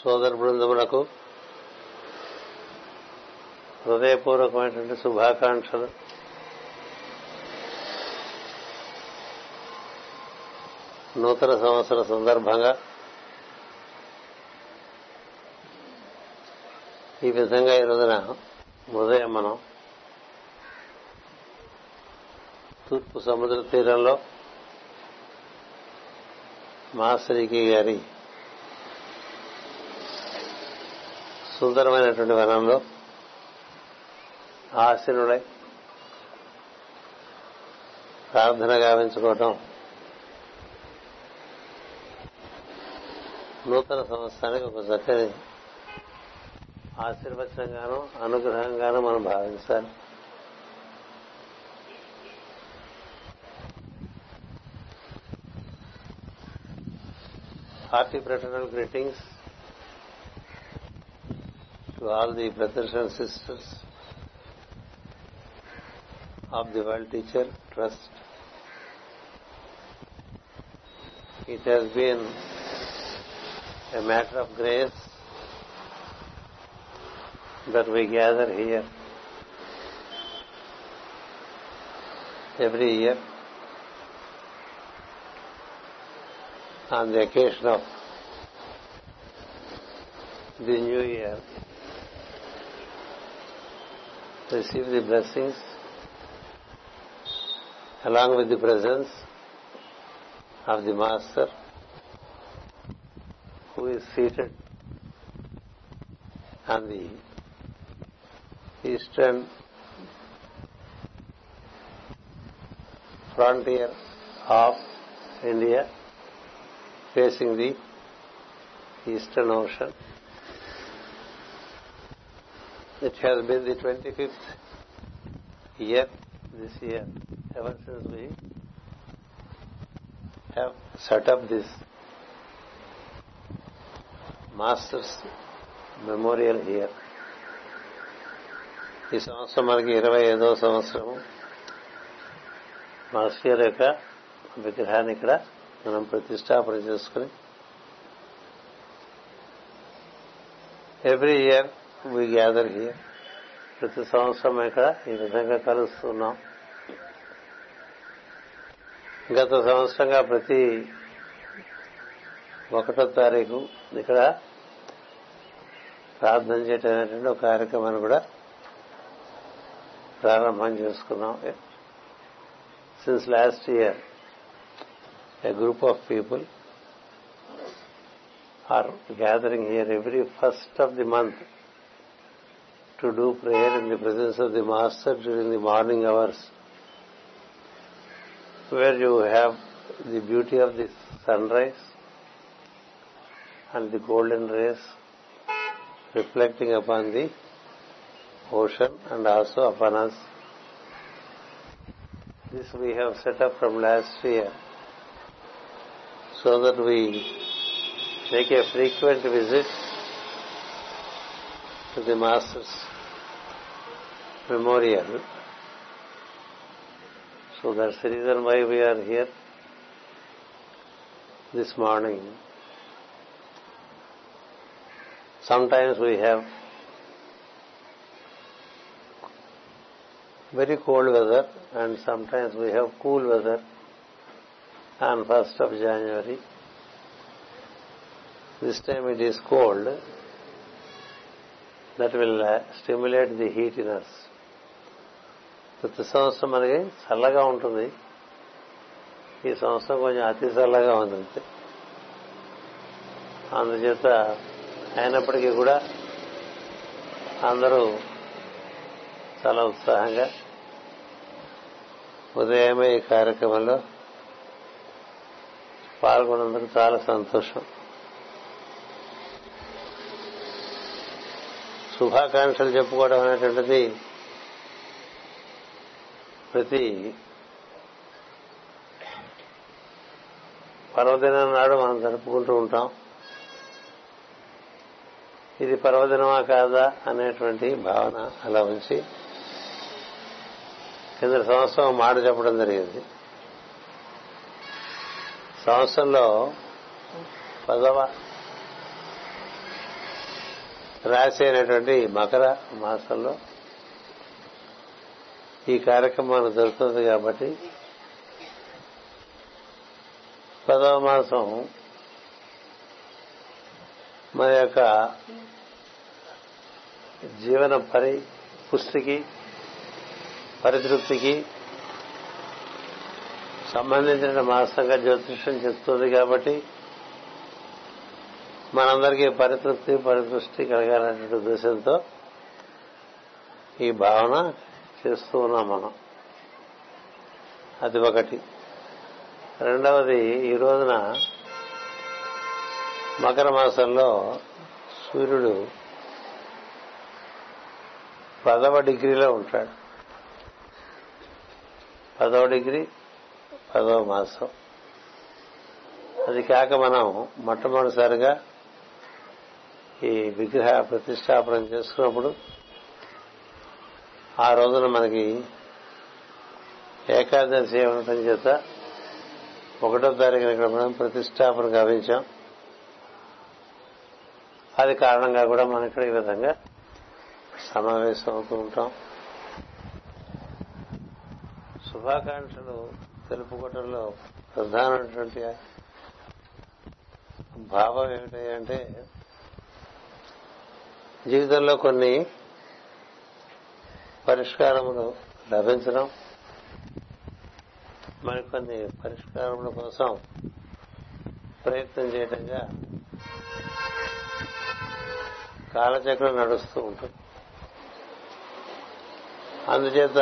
సోదర బృందములకు హృదయపూర్వకమైనటువంటి శుభాకాంక్షలు నూతన సంవత్సర సందర్భంగా ఈ విధంగా ఈ రోజున ఉదయం మనం తూర్పు సముద్ర తీరంలో మాసరికి గారి సుందరమైనటువంటి వనంలో ఆశీనుడై ప్రార్థన గావించుకోవటం నూతన సంవత్సరానికి ఒక చక్కని ఆశీర్వచనంగాను అనుగ్రహంగాను మనం భావించాలి hearty fraternal greetings to all the brothers and sisters of the World Teacher Trust. It has been a matter of grace that we gather here every year on the occasion of the new year receive the blessings along with the presence of the Master who is seated on the eastern frontier of India facing the eastern ocean It has been the 25th year this year ever since we have set up this Masters Memorial here. ఈ సంవత్సరం మనకి ఇరవై ఐదో సంవత్సరము master యొక్క విగ్రహాన్ని ఇక్కడ మనం ప్రతిష్టాపన చేసుకుని every year we gather here ప్రతి సంవత్సరం ఇక్కడ ఈ విధంగా కలుస్తున్నాం గత సంవత్సరంగా ప్రతి ఒకటో తారీఖు ఇక్కడ ప్రార్థన చేయటం అనేటువంటి ఒక కార్యక్రమాన్ని కూడా ప్రారంభం చేసుకున్నాం since last year a group of people are gathering here every first of the month to do prayer in the presence of the master during the morning hours where you have the beauty of the sunrise and the golden rays reflecting upon the ocean and also upon us. This we have set up from last year so that we make a frequent visit to the masters memorial. So that's the reason why we are here this morning. Sometimes we have very cold weather and sometimes we have cool weather on 1st of January. This time it is cold. That will uh, stimulate the heat in us. ప్రతి సంవత్సరం మనకి చల్లగా ఉంటుంది ఈ సంవత్సరం కొంచెం అతి చల్లగా ఉంది అంతే అందుచేత అయినప్పటికీ కూడా అందరూ చాలా ఉత్సాహంగా ఉదయమే ఈ కార్యక్రమంలో పాల్గొన్నందుకు చాలా సంతోషం శుభాకాంక్షలు చెప్పుకోవడం అనేటువంటిది ప్రతి పర్వదినం నాడు మనం జరుపుకుంటూ ఉంటాం ఇది పర్వదినమా కాదా అనేటువంటి భావన అలా ఉంచి కింద సంవత్సరం మాట చెప్పడం జరిగింది సంవత్సరంలో పదవ రాశి అయినటువంటి మకర మాసంలో ఈ కార్యక్రమం జరుగుతుంది కాబట్టి పదవ మాసం మన యొక్క జీవన పరి పుష్టికి పరితృప్తికి సంబంధించిన మాసంగా జ్యోతిష్యం చెప్తుంది కాబట్టి మనందరికీ పరితృప్తి పరిదృష్టి కలగాలనే ఉద్దేశంతో ఈ భావన చేస్తూ ఉన్నాం మనం అది ఒకటి రెండవది ఈ రోజున మకర మాసంలో సూర్యుడు పదవ డిగ్రీలో ఉంటాడు పదవ డిగ్రీ పదవ మాసం అది కాక మనం మొట్టమొదటిసారిగా ఈ విగ్రహ ప్రతిష్టాపనం చేసుకున్నప్పుడు ఆ రోజున మనకి ఏకాదశి ఉండటం చేత ఒకటో తారీఖున ఇక్కడ మనం ప్రతిష్టాపన గావించాం అది కారణంగా కూడా మనం ఇక్కడ ఈ విధంగా సమావేశం అవుతూ ఉంటాం శుభాకాంక్షలు తెలుపుకోవటంలో ప్రధానమైనటువంటి భావం ఏమిటంటే జీవితంలో కొన్ని పరిష్కారములు లభించడం మరికొన్ని పరిష్కారముల కోసం ప్రయత్నం చేయటంగా కాలచక్రం నడుస్తూ ఉంటుంది అందుచేత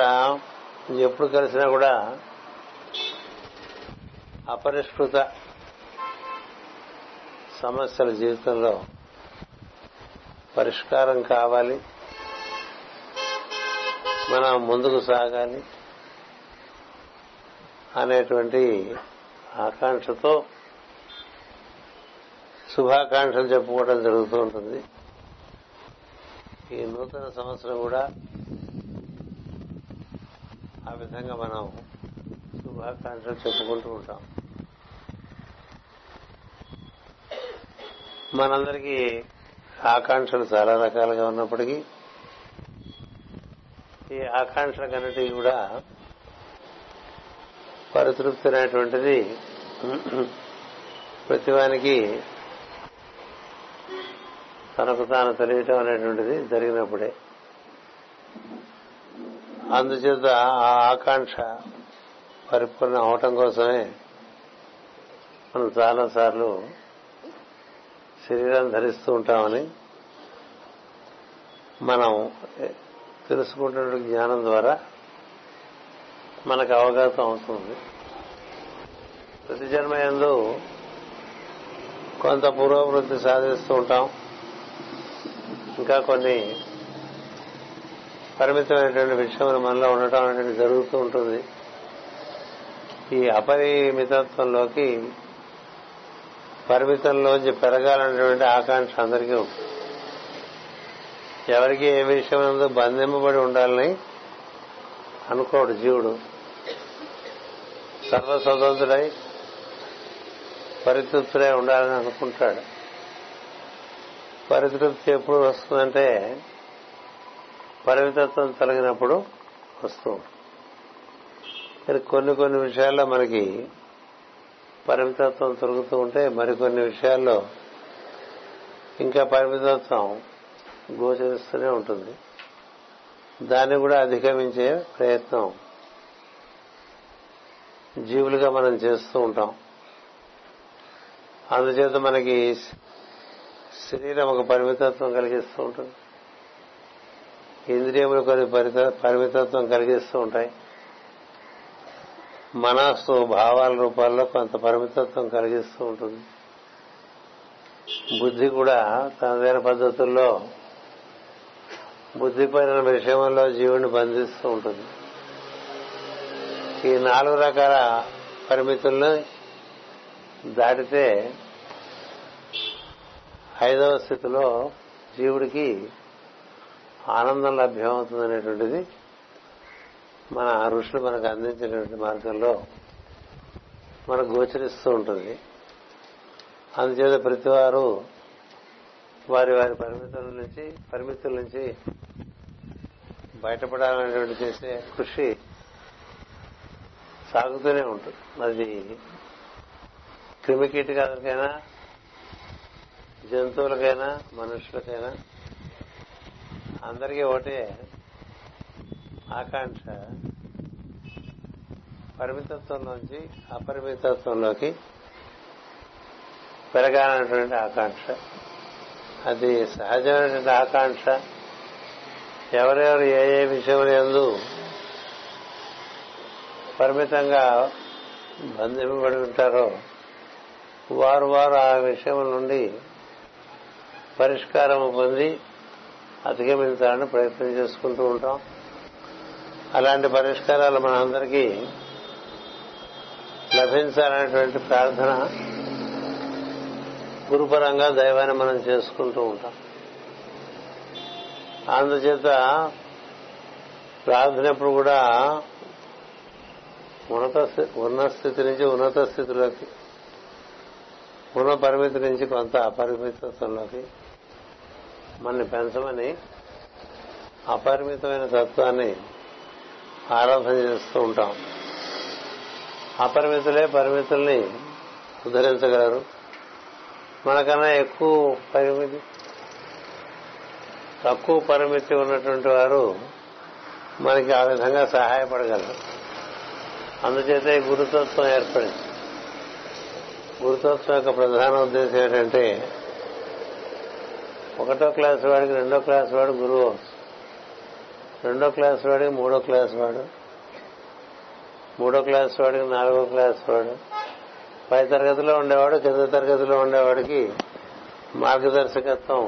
ఎప్పుడు కలిసినా కూడా అపరిష్కృత సమస్యల జీవితంలో పరిష్కారం కావాలి మనం ముందుకు సాగాలి అనేటువంటి ఆకాంక్షతో శుభాకాంక్షలు చెప్పుకోవడం జరుగుతూ ఉంటుంది ఈ నూతన సంవత్సరం కూడా ఆ విధంగా మనం శుభాకాంక్షలు చెప్పుకుంటూ ఉంటాం మనందరికీ ఆకాంక్షలు చాలా రకాలుగా ఉన్నప్పటికీ ఈ ఆకాంక్షలకన్నిటికీ కూడా పరితృప్తి అనేటువంటిది ప్రతివానికి తనకు తాను తెలియటం అనేటువంటిది జరిగినప్పుడే అందుచేత ఆ ఆకాంక్ష పరిపూర్ణ అవటం కోసమే మనం చాలాసార్లు శరీరాన్ని ధరిస్తూ ఉంటామని మనం తెలుసుకుంటున్న జ్ఞానం ద్వారా మనకు అవగాహన అవుతుంది ప్రతి జన్మ ఎందు కొంత పురోభివృద్ధి సాధిస్తూ ఉంటాం ఇంకా కొన్ని పరిమితమైనటువంటి విషయములు మనలో ఉండటం అనేది జరుగుతూ ఉంటుంది ఈ అపరిమితత్వంలోకి పరిమితంలోంచి పెరగాలనేటువంటి ఆకాంక్ష అందరికీ ఉంటుంది ఎవరికి ఏ విషయం బంధింపబడి ఉండాలని అనుకోడు జీవుడు సర్వ స్వతంత్రుడై పరితృప్తుడై ఉండాలని అనుకుంటాడు పరితృప్తి ఎప్పుడు వస్తుందంటే పరిమితత్వం తొలగినప్పుడు వస్తుంది కొన్ని కొన్ని విషయాల్లో మనకి పరిమితత్వం తొలుగుతూ ఉంటే మరికొన్ని విషయాల్లో ఇంకా పరిమితత్వం గోచరిస్తూనే ఉంటుంది దాన్ని కూడా అధిగమించే ప్రయత్నం జీవులుగా మనం చేస్తూ ఉంటాం అందుచేత మనకి శరీరం ఒక పరిమితత్వం కలిగిస్తూ ఉంటుంది ఇంద్రియములు కొన్ని పరిమితత్వం కలిగిస్తూ ఉంటాయి మనస్సు భావాల రూపాల్లో కొంత పరిమితత్వం కలిగిస్తూ ఉంటుంది బుద్ధి కూడా తనదైన పద్ధతుల్లో బుద్ధిపైన విషయంలో జీవుని బంధిస్తూ ఉంటుంది ఈ నాలుగు రకాల పరిమితుల్ని దాటితే ఐదవ స్థితిలో జీవుడికి ఆనందం లభ్యమవుతుంది అనేటువంటిది మన ఋషులు మనకు అందించినటువంటి మార్గంలో మనకు గోచరిస్తూ ఉంటుంది అందుచేత ప్రతివారు వారి వారి పరిమితుల నుంచి పరిమితుల నుంచి బయటపడాలనేటువంటి చేసే కృషి సాగుతూనే ఉంటుంది అది క్రిమికీటకాలకైనా జంతువులకైనా మనుషులకైనా అందరికీ ఒకటే ఆకాంక్ష పరిమితత్వం నుంచి అపరిమితత్వంలోకి పెరగాలన్నటువంటి ఆకాంక్ష అది సహజమైనటువంటి ఆకాంక్ష ఎవరెవరు ఏ ఏ విషయం ఎందు పరిమితంగా బంధింపబడి ఉంటారో వారు వారు ఆ విషయం నుండి పరిష్కారం పొంది అధిగమించాలని ప్రయత్నం చేసుకుంటూ ఉంటాం అలాంటి పరిష్కారాలు మనందరికీ లభించాలనేటువంటి ప్రార్థన గురుపరంగా దైవాన్ని మనం చేసుకుంటూ ఉంటాం అందుచేత ప్రార్థనప్పుడు కూడా ఉన్నత ఉన్న స్థితి నుంచి ఉన్నత స్థితిలోకి ఉన్న పరిమితి నుంచి కొంత అపరిమితత్వంలోకి మనని పెంచమని అపరిమితమైన తత్వాన్ని ఆరాధన చేస్తూ ఉంటాం అపరిమితులే పరిమితుల్ని ఉద్ధరించగలరు మనకన్నా ఎక్కువ పరిమితి తక్కువ పరిమితి ఉన్నటువంటి వారు మనకి ఆ విధంగా సహాయపడగలరు అందుచేత ఈ గురుతత్వం ఏర్పడింది గురుతత్వం యొక్క ప్రధాన ఉద్దేశం ఏంటంటే ఒకటో క్లాస్ వాడికి రెండో క్లాస్ వాడు గురువు రెండో క్లాస్ వాడికి మూడో క్లాస్ వాడు మూడో క్లాస్ వాడికి నాలుగో క్లాస్ వాడు పై తరగతిలో ఉండేవాడు కింద తరగతిలో ఉండేవాడికి మార్గదర్శకత్వం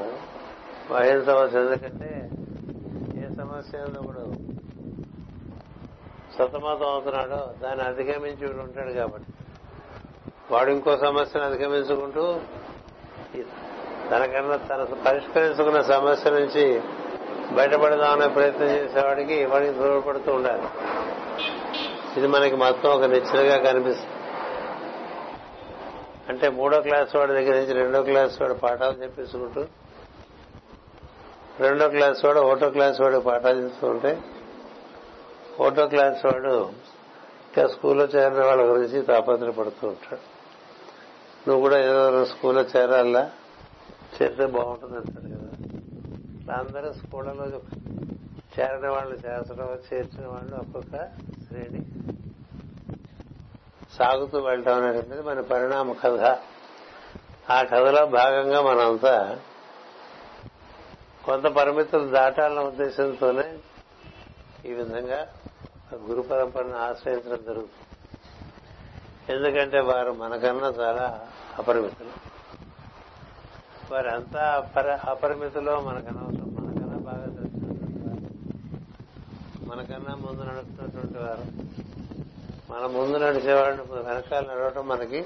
వహించవచ్చు ఎందుకంటే ఏ సమస్య కూడా సతమతం అవుతున్నాడో దాన్ని అధిగమించి ఉంటాడు కాబట్టి వాడు ఇంకో సమస్యను అధిగమించుకుంటూ తనకన్నా తన పరిష్కరించుకున్న సమస్య నుంచి బయటపడదామనే ప్రయత్నం చేసేవాడికి వాడికి దూరపడుతూ ఉండాలి ఇది మనకి మొత్తం ఒక నిచ్చెనగా కనిపిస్తుంది అంటే మూడో క్లాస్ వాడి దగ్గర నుంచి రెండో క్లాస్ వాడు పాఠాలు చెప్పేసుకుంటూ రెండో క్లాస్ వాడు ఒకటో క్లాస్ వాడు పాఠాలు చెప్తుంటే ఒకటో క్లాస్ వాడు ఇంకా స్కూల్లో చేరిన వాళ్ళ గురించి తాపత్రపడుతూ ఉంటాడు నువ్వు కూడా ఏదో స్కూల్లో చేరాలా చేరితే బాగుంటుంది అంటాడు కదా అందరూ స్కూళ్ళలో చేరిన వాళ్ళు చేర్చడం చేర్చిన వాళ్ళు ఒక్కొక్క శ్రేణి సాగుతూ వెళ్ళటం అనేటువంటిది మన పరిణామ కథ ఆ కథలో భాగంగా మనంతా కొంత పరిమితులు దాటాలన్న ఉద్దేశంతోనే ఈ విధంగా గురు పరంపరను ఆశ్రయించడం జరుగుతుంది ఎందుకంటే వారు మనకన్నా చాలా అపరిమితులు వారంతా అపర అపరిమితులో మనకనవసరం మనకన్నా బాగా తెలిసినటువంటి మనకన్నా ముందు నడుస్తున్నటువంటి వారు మన ముందు నడిచేవాడిని వెనకాల నడవటం మనకి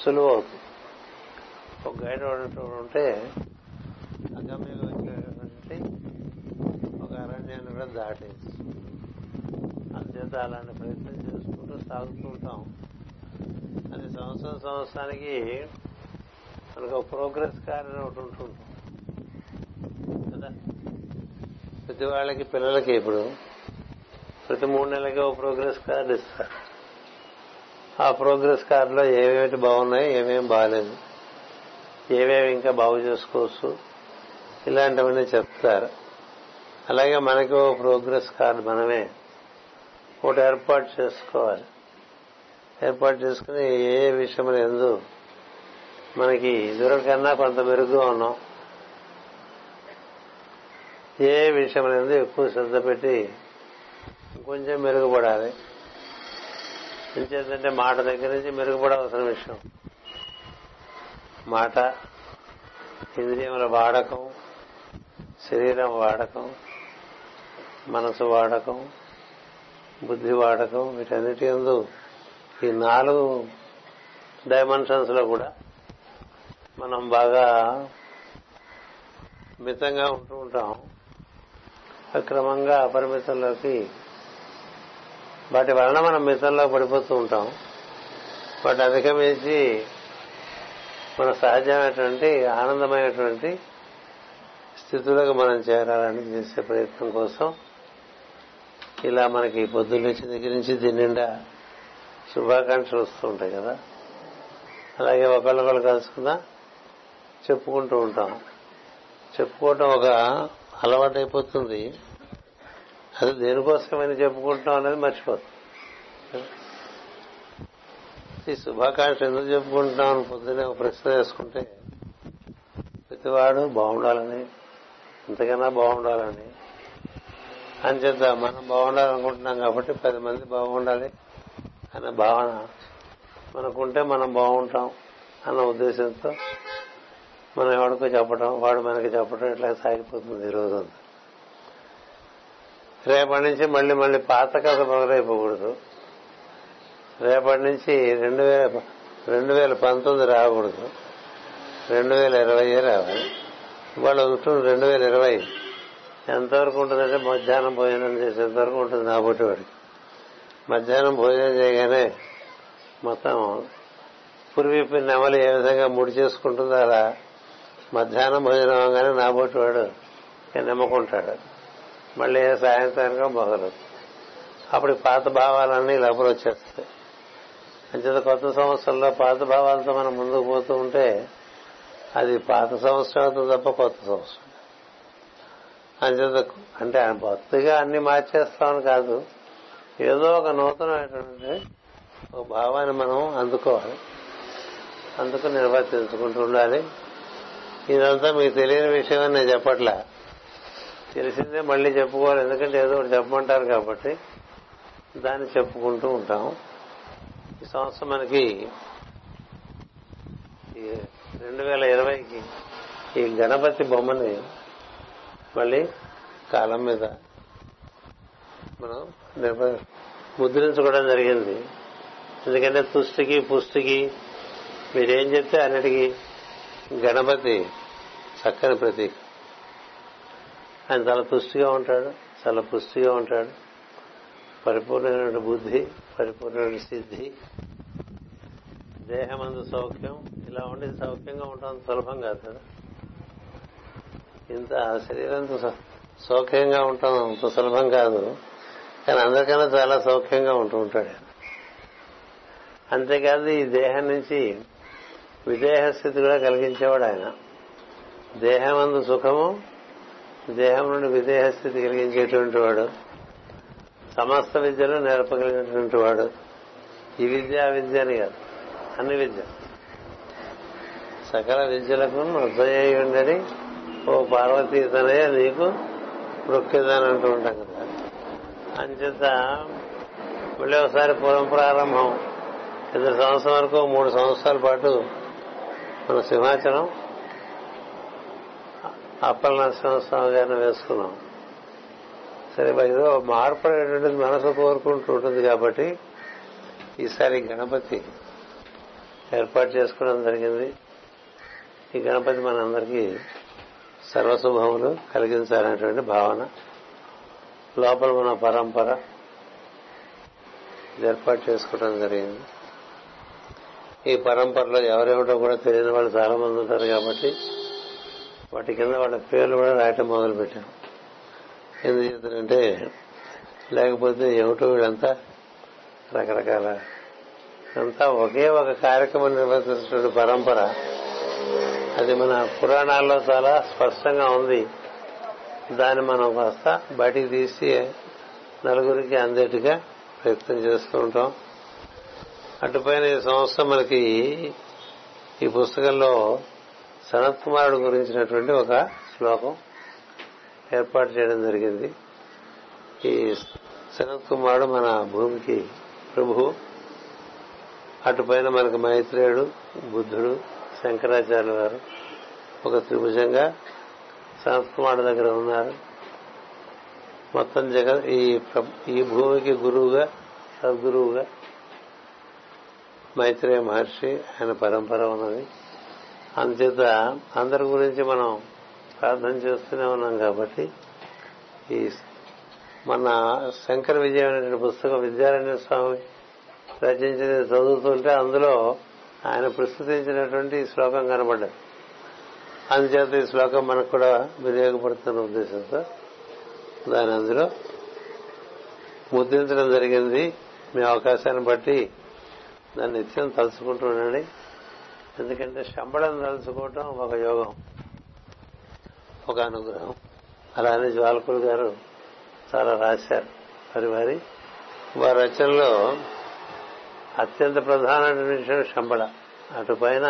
సులువు అవుతుంది ఒక గైడ్ ఉంటే అగమ్యంగా వచ్చినటువంటి ఒక అరణ్యాన్ని కూడా దాటేసి అందుచేత అలాంటి ప్రయత్నం చేసుకుంటూ సాగుతూ ఉంటాం అది సంవత్సరం సంవత్సరానికి మనకు ప్రోగ్రెస్ కార్యం ఒకటి ఉంటుంటాం కదా ప్రతి వాళ్ళకి పిల్లలకి ఇప్పుడు ప్రతి మూడు నెలలకి ఒక ప్రోగ్రెస్ కార్డు ఇస్తారు ఆ ప్రోగ్రెస్ కార్డులో ఏమేమిటి బాగున్నాయి ఏమేమి బాగాలేదు ఏవేవి ఇంకా బాగు చేసుకోవచ్చు ఇలాంటివన్నీ చెప్తారు అలాగే మనకి ఓ ప్రోగ్రెస్ కార్డు మనమే ఒకటి ఏర్పాటు చేసుకోవాలి ఏర్పాటు చేసుకుని ఏ విషయం ఎందు మనకి ఇదివరకన్నా కొంత మెరుగుగా ఉన్నాం ఏ విషయం ఎందు ఎక్కువ శ్రద్ధ పెట్టి కొంచెం మెరుగుపడాలి ఇంకేంటంటే మాట దగ్గర నుంచి మెరుగుపడవలసిన విషయం మాట ఇంద్రియముల వాడకం శరీరం వాడకం మనసు వాడకం బుద్ధి వాడకం వీటన్నిటి ఎందు ఈ నాలుగు డైమెన్షన్స్ లో కూడా మనం బాగా మితంగా ఉంటూ ఉంటాం అక్రమంగా అపరిమితంలోకి వాటి వలన మనం మితంలో పడిపోతూ ఉంటాం వాటి అధిగమించి మన సహజమైనటువంటి ఆనందమైనటువంటి స్థితులకు మనం చేరాలని చేసే ప్రయత్నం కోసం ఇలా మనకి పొద్దున్న నుంచి దగ్గర నుంచి నిండా శుభాకాంక్షలు వస్తూ ఉంటాయి కదా అలాగే ఒకళ్ళొకళ్ళు కలుసుకున్నా చెప్పుకుంటూ ఉంటాం చెప్పుకోవటం ఒక అలవాటు అయిపోతుంది అది దేనికోసమైనా చెప్పుకుంటున్నాం అనేది మర్చిపోతుంది ఈ శుభాకాంక్ష ఎందుకు చెప్పుకుంటున్నాం అని పొద్దునే ఒక ప్రశ్న వేసుకుంటే ప్రతివాడు బాగుండాలని ఇంతకన్నా బాగుండాలని అని చేద్దాం మనం బాగుండాలనుకుంటున్నాం కాబట్టి పది మంది బాగుండాలి అనే భావన మనకుంటే మనం బాగుంటాం అన్న ఉద్దేశంతో మనం ఎవరికో చెప్పడం వాడు మనకి చెప్పడం ఇట్లా సాగిపోతుంది ఈ రోజు అంతా రేపటి నుంచి మళ్ళీ మళ్ళీ పాత కథ మొదలైపోకూడదు రేపటి నుంచి రెండు వేల రెండు వేల పంతొమ్మిది రాకూడదు రెండు వేల ఇరవై రావాలి వాళ్ళు ఉంటుంది రెండు వేల ఇరవై ఎంతవరకు ఉంటుందంటే మధ్యాహ్నం భోజనం చేసేంతవరకు ఉంటుంది నా వాడికి మధ్యాహ్నం భోజనం చేయగానే మొత్తం పూర్వీపి నెమలు ఏ విధంగా ముడి చేసుకుంటుందో అలా మధ్యాహ్నం భోజనం అవగానే నా వాడు నమ్మకుంటాడు మళ్ళీ సాయంత్రానికి మొదలు అప్పుడు పాత భావాలన్నీ లోపల వచ్చేస్తాయి అంచేత కొత్త సంవత్సరంలో పాత భావాలతో మనం ముందుకు పోతూ ఉంటే అది పాత సంవత్సరం అవుతుంది తప్ప కొత్త సంవత్సరం అంచేత అంటే ఆయన భక్తిగా అన్ని మార్చేస్తామని కాదు ఏదో ఒక నూతనమైనటువంటి ఒక భావాన్ని మనం అందుకోవాలి అందుకు నిర్వర్తించుకుంటూ ఉండాలి ఇదంతా మీకు తెలియని విషయం నేను చెప్పట్లే తెలిసిందే మళ్ళీ చెప్పుకోవాలి ఎందుకంటే ఏదో ఒకటి చెప్పమంటారు కాబట్టి దాన్ని చెప్పుకుంటూ ఉంటాం ఈ సంవత్సరం మనకి రెండు వేల ఇరవైకి ఈ గణపతి బొమ్మని మళ్ళీ కాలం మీద మనం ముద్రించుకోవడం జరిగింది ఎందుకంటే తుష్టికి పుష్టికి మీరేం చెప్తే అన్నిటికీ గణపతి చక్కని ప్రతీక ఆయన చాలా తుష్టిగా ఉంటాడు చాలా పుష్టిగా ఉంటాడు పరిపూర్ణమైన బుద్ధి పరిపూర్ణమైన సిద్ధి దేహమందు సౌఖ్యం ఇలా ఉండి సౌఖ్యంగా ఉంటాం సులభం కాదు కదా ఇంత శరీరం సౌఖ్యంగా ఉంటాం అంత సులభం కాదు కానీ అందరికన్నా చాలా సౌఖ్యంగా ఉంటూ ఉంటాడు అంతేకాదు ఈ దేహం నుంచి విదేహ స్థితి కూడా కలిగించేవాడు ఆయన దేహమందు సుఖము దేహం నుండి విదేహ స్థితి కలిగించేటువంటి వాడు సమస్త విద్యను నేర్పగలిగినటువంటి వాడు ఈ విద్య ఆ విద్య అని కాదు అన్ని విద్య సకల విద్యలకు ఉదయ్యుండని ఓ పార్వతీ నీకు వృక్కిదని అంటూ ఉంటాం కదా అంచేత మళ్ళీ ఒకసారి పూర్వం ప్రారంభం ఇద్దరు సంవత్సరం వరకు మూడు సంవత్సరాల పాటు మన సింహాచలం అప్పల నరసింహస్వామి గారిని వేసుకున్నాం సరే ఏదో మార్పు అనేటువంటిది మనసు కోరుకుంటూ ఉంటుంది కాబట్టి ఈసారి గణపతి ఏర్పాటు చేసుకోవడం జరిగింది ఈ గణపతి మనందరికీ సర్వశుభములు కలిగించాలనేటువంటి భావన లోపల మన పరంపర ఏర్పాటు చేసుకోవడం జరిగింది ఈ పరంపరలో ఎవరేమిటో కూడా తెలియని వాళ్ళు చాలా మంది ఉంటారు కాబట్టి వాటి కింద వాళ్ళ పేర్లు కూడా రాయటం మొదలు పెట్టాం ఎందుకంటే లేకపోతే ఏమిటో వీళ్ళంతా రకరకాల అంతా ఒకే ఒక కార్యక్రమం నిర్వహించినటువంటి పరంపర అది మన పురాణాల్లో చాలా స్పష్టంగా ఉంది దాన్ని మనం కాస్త బయటికి తీసి నలుగురికి అందేట్టుగా ప్రయత్నం చేస్తూ ఉంటాం అటుపైన ఈ సంవత్సరం మనకి ఈ పుస్తకంలో సనత్ కుమారుడు గురించినటువంటి ఒక శ్లోకం ఏర్పాటు చేయడం జరిగింది ఈ సనత్ కుమారుడు మన భూమికి ప్రభు అటుపైన మనకు మైత్రేయుడు బుద్ధుడు శంకరాచార్యుల వారు ఒక త్రిభుజంగా సనత్ కుమారుడు దగ్గర ఉన్నారు మొత్తం జగన్ ఈ ఈ భూమికి గురువుగా సద్గురువుగా మైత్రేయ మహర్షి ఆయన పరంపర ఉన్నది అందుచేత అందరి గురించి మనం ప్రార్థన చేస్తూనే ఉన్నాం కాబట్టి ఈ మన శంకర విజయం అనేటువంటి పుస్తకం విద్యారణ్య స్వామి రచించింది చదువుతుంటే అందులో ఆయన ప్రస్తుతించినటువంటి శ్లోకం కనబడ్డది అందుచేత ఈ శ్లోకం మనకు కూడా వినియోగపడుతున్న ఉద్దేశంతో దాని అందులో ముద్రించడం జరిగింది మీ అవకాశాన్ని బట్టి దాన్ని నిత్యం తలుచుకుంటూ ఉండండి ఎందుకంటే శంబళం తలుచుకోవటం ఒక యోగం ఒక అనుగ్రహం అలానే జ్వాలకులు గారు చాలా రాశారు మరి వారి వారి రచనలో అత్యంత ప్రధానమైన విషయం శంబళ అటు పైన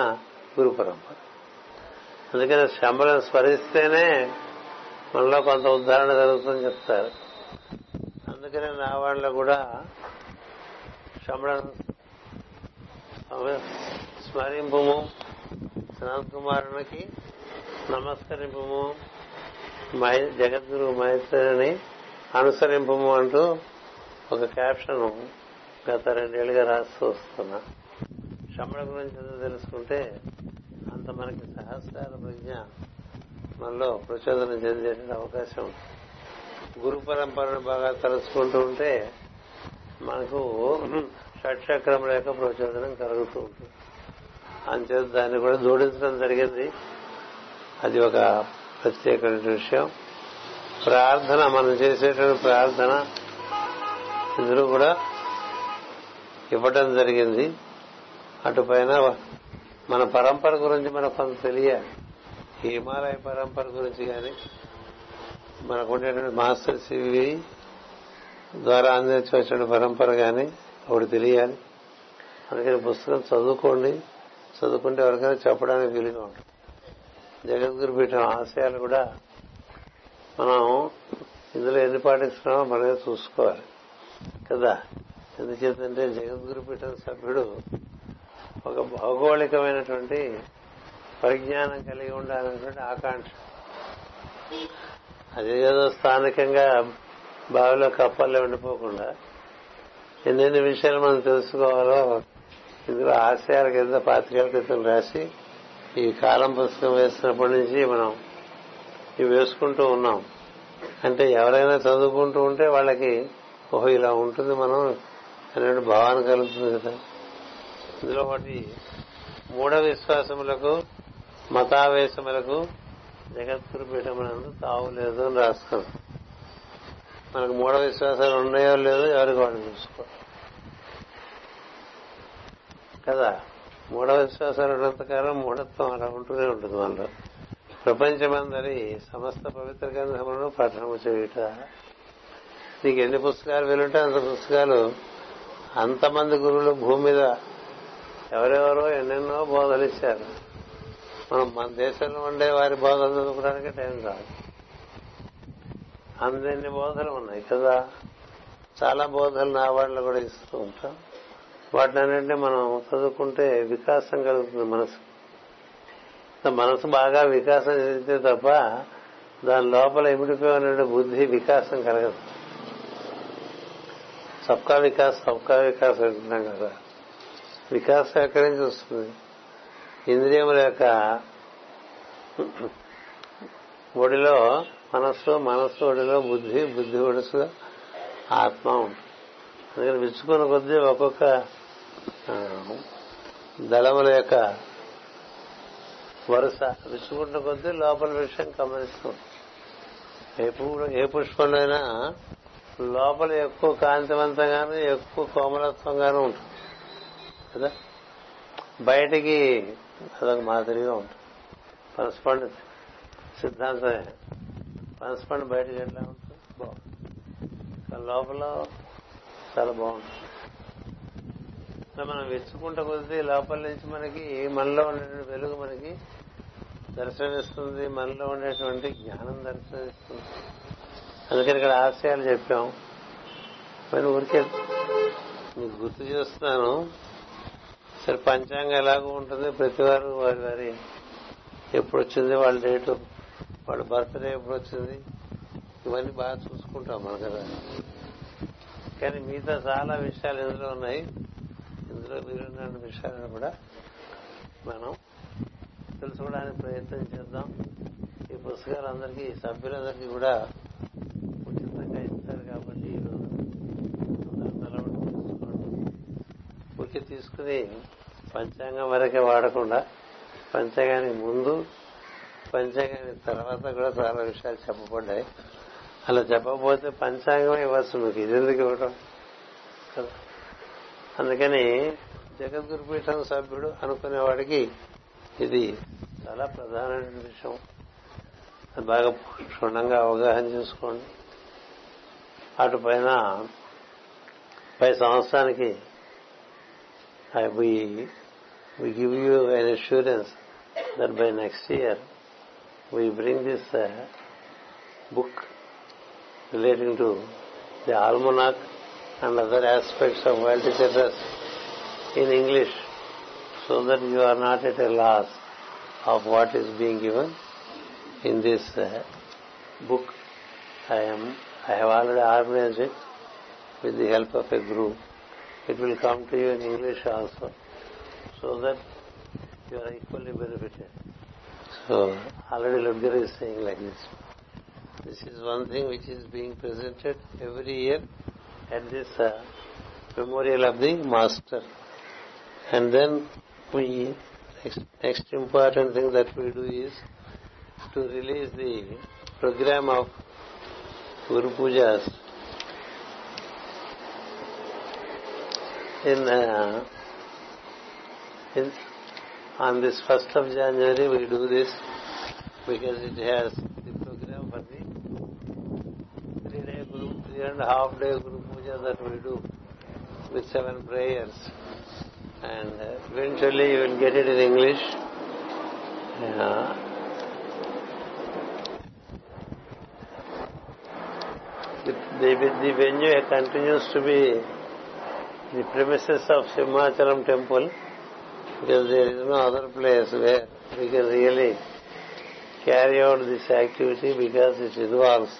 గురు పరంపర అందుకని శంబళం స్మరిస్తేనే మనలో కొంత ఉదాహరణ జరుగుతుందని చెప్తారు అందుకనే నా వాళ్ళ కూడా శంబళం సనత్ కుమారునికి నమస్కరింపుము జగద్గురు మైత్రిని అనుసరింపు అంటూ ఒక క్యాప్షన్ గత రెండేళ్లుగా రాస్తూ వస్తున్నా శమణ గురించి ఎంత తెలుసుకుంటే అంత మనకి సహస్రాల ప్రజ్ఞ మనలో ప్రచోదనం చెందే అవకాశం గురు పరంపరను బాగా తలుచుకుంటూ ఉంటే మనకు షట్చక్రముల యొక్క ప్రచోదనం కలుగుతూ ఉంటుంది అంచేత దాన్ని కూడా జోడించడం జరిగింది అది ఒక ప్రత్యేకమైన విషయం ప్రార్థన మనం చేసేటువంటి ప్రార్థన ఇందులో కూడా ఇవ్వటం జరిగింది అటుపైన మన పరంపర గురించి మనకు కొంత తెలియాలి హిమాలయ పరంపర గురించి కానీ మనకు ఉండేటువంటి మాస్టర్ సివి ద్వారా అందించవచ్చిన పరంపర కానీ ఒకటి తెలియాలి అందుకని పుస్తకం చదువుకోండి చదువుకుంటే ఎవరికైనా చెప్పడానికి వీలుగా ఉంటుంది జగద్గురు పీఠం ఆశయాలు కూడా మనం ఇందులో ఎన్ని పాటిస్తున్నామో మనమే చూసుకోవాలి కదా ఎందుచేతంటే జగద్గురు పీఠం సభ్యుడు ఒక భౌగోళికమైనటువంటి పరిజ్ఞానం కలిగి ఉండాలన్నటువంటి ఆకాంక్ష అదేదో స్థానికంగా బావిలో కప్పల్లో ఉండిపోకుండా ఎన్నెన్ని విషయాలు మనం తెలుసుకోవాలో ఇందులో ఆశయాల కింద పాతికేల క్రితం రాసి ఈ కాలం పుస్తకం వేసినప్పటి నుంచి మనం ఇవి వేసుకుంటూ ఉన్నాం అంటే ఎవరైనా చదువుకుంటూ ఉంటే వాళ్ళకి ఓహో ఇలా ఉంటుంది మనం అనే భావాన్ని కలుగుతుంది కదా ఇందులో ఒకటి మూఢ విశ్వాసములకు మతావేశములకు జగద్గురు పీఠమునందు తావు లేదు అని రాసుకున్నాం మనకు మూఢ విశ్వాసాలు ఉన్నాయో లేదో ఎవరికి వాళ్ళు చూసుకోవాలి కదా మూఢ విశ్వాసాలు ఉన్నంతకాలం మూఢత్వం అలా ఉంటూనే ఉంటుంది మనలో ప్రపంచమందరి సమస్త పవిత్ర గ్రంథములను పఠనము చేయుట నీకు ఎన్ని పుస్తకాలు వెలుంటే అంత పుస్తకాలు అంతమంది గురువులు భూమి మీద ఎవరెవరో ఎన్నెన్నో బోధలు ఇచ్చారు మనం మన దేశంలో ఉండే వారి బోధలు చదువుకోవడానికి టైం రాదు అందరిన్ని బోధలు ఉన్నాయి కదా చాలా బోధలు నా వాళ్ళు కూడా ఇస్తూ ఉంటాం వాటిని అన్నింటినీ మనం చదువుకుంటే వికాసం కలుగుతుంది మనసు మనసు బాగా వికాసం చెందితే తప్ప దాని లోపల ఇమిడిపోయిన బుద్ధి వికాసం కలగదు సబ్కా వికాస్ సబ్కా వికాస్ అంటున్నాం కదా వికాసం ఎక్కడి నుంచి వస్తుంది ఇంద్రియముల యొక్క ఒడిలో మనస్సు మనస్సు ఒడిలో బుద్ధి బుద్ధి ఒడిసు ఆత్మ ఉంటుంది అందుకని విచ్చుకున్న కొద్దీ ఒక్కొక్క దళముల యొక్క వరుస విచ్చుకుంటున్న కొద్దీ లోపల విషయం గమనిస్తుంది ఏ పువ్వు ఏ పుష్పంలోనైనా లోపల ఎక్కువ కాంతివంతంగాను ఎక్కువ కోమలత్వంగాను ఉంటుంది కదా బయటికి అదొక మాదిరిగా ఉంటుంది పనసపండు సిద్ధాంతమే పనసపండు బయటకి ఎట్లా ఉంటుంది బాగుంటుంది లోపల చాలా బాగుంటుంది ఇట్లా మనం వెచ్చుకుంట కొద్దీ లోపల నుంచి మనకి మనలో ఉండేటువంటి వెలుగు మనకి దర్శనమిస్తుంది మనలో ఉండేటువంటి జ్ఞానం దర్శనమిస్తుంది అందుకని ఇక్కడ ఆశయాలు చెప్పాం మరి ఊరికే మీకు గుర్తు చేస్తున్నాను సరే పంచాంగం ఎలాగో ఉంటుంది ప్రతి వారు వారి వారి ఎప్పుడు వచ్చింది వాళ్ళ డేటు వాళ్ళ బర్త్డే ఎప్పుడు వచ్చింది ఇవన్నీ బాగా చూసుకుంటాం మనం కదా కానీ మిగతా చాలా విషయాలు ఎందులో ఉన్నాయి ఇందులో మీరున్న విషయాలను కూడా మనం తెలుసుకోవడానికి ప్రయత్నం చేద్దాం ఈ పుస్తకాలు అందరికీ సభ్యులందరికీ కూడా ఉచితంగా ఇస్తారు కాబట్టి ఈరోజు తీసుకుని పంచాంగం వరకే వాడకుండా పంచాంగానికి ముందు పంచాంగానికి తర్వాత కూడా చాలా విషయాలు చెప్పబడ్డాయి అలా చెప్పబోతే పంచాంగం ఇవ్వచ్చు మీకు ఇది ఎందుకు ఇవ్వడం కదా అందుకని జగద్గురుపీఠం సభ్యుడు అనుకునేవాడికి ఇది చాలా ప్రధానమైన విషయం బాగా క్షుణ్ణంగా అవగాహన చేసుకోండి అటు పైన పై సంవత్సరానికి we give you an insurance that by next year we bring this book relating to the almanac and other aspects of world centers in English so that you are not at a loss of what is being given in this uh, book. I am I have already organized it with the help of a group. It will come to you in English also so that you are equally benefited. So already Ludger is saying like this. This is one thing which is being presented every year at this uh, memorial of the master. And then we next, important thing that we do is to release the program of Guru Pujas in, uh, in on this first of January we do this because it has the program for the three day group, three and a half day group procedure that we do with seven prayers. And uh, eventually you will get it in English. Yeah. The, the, venue continues to be the premises of Simhachalam temple because there is no other place where we can really carry out this activity because it involves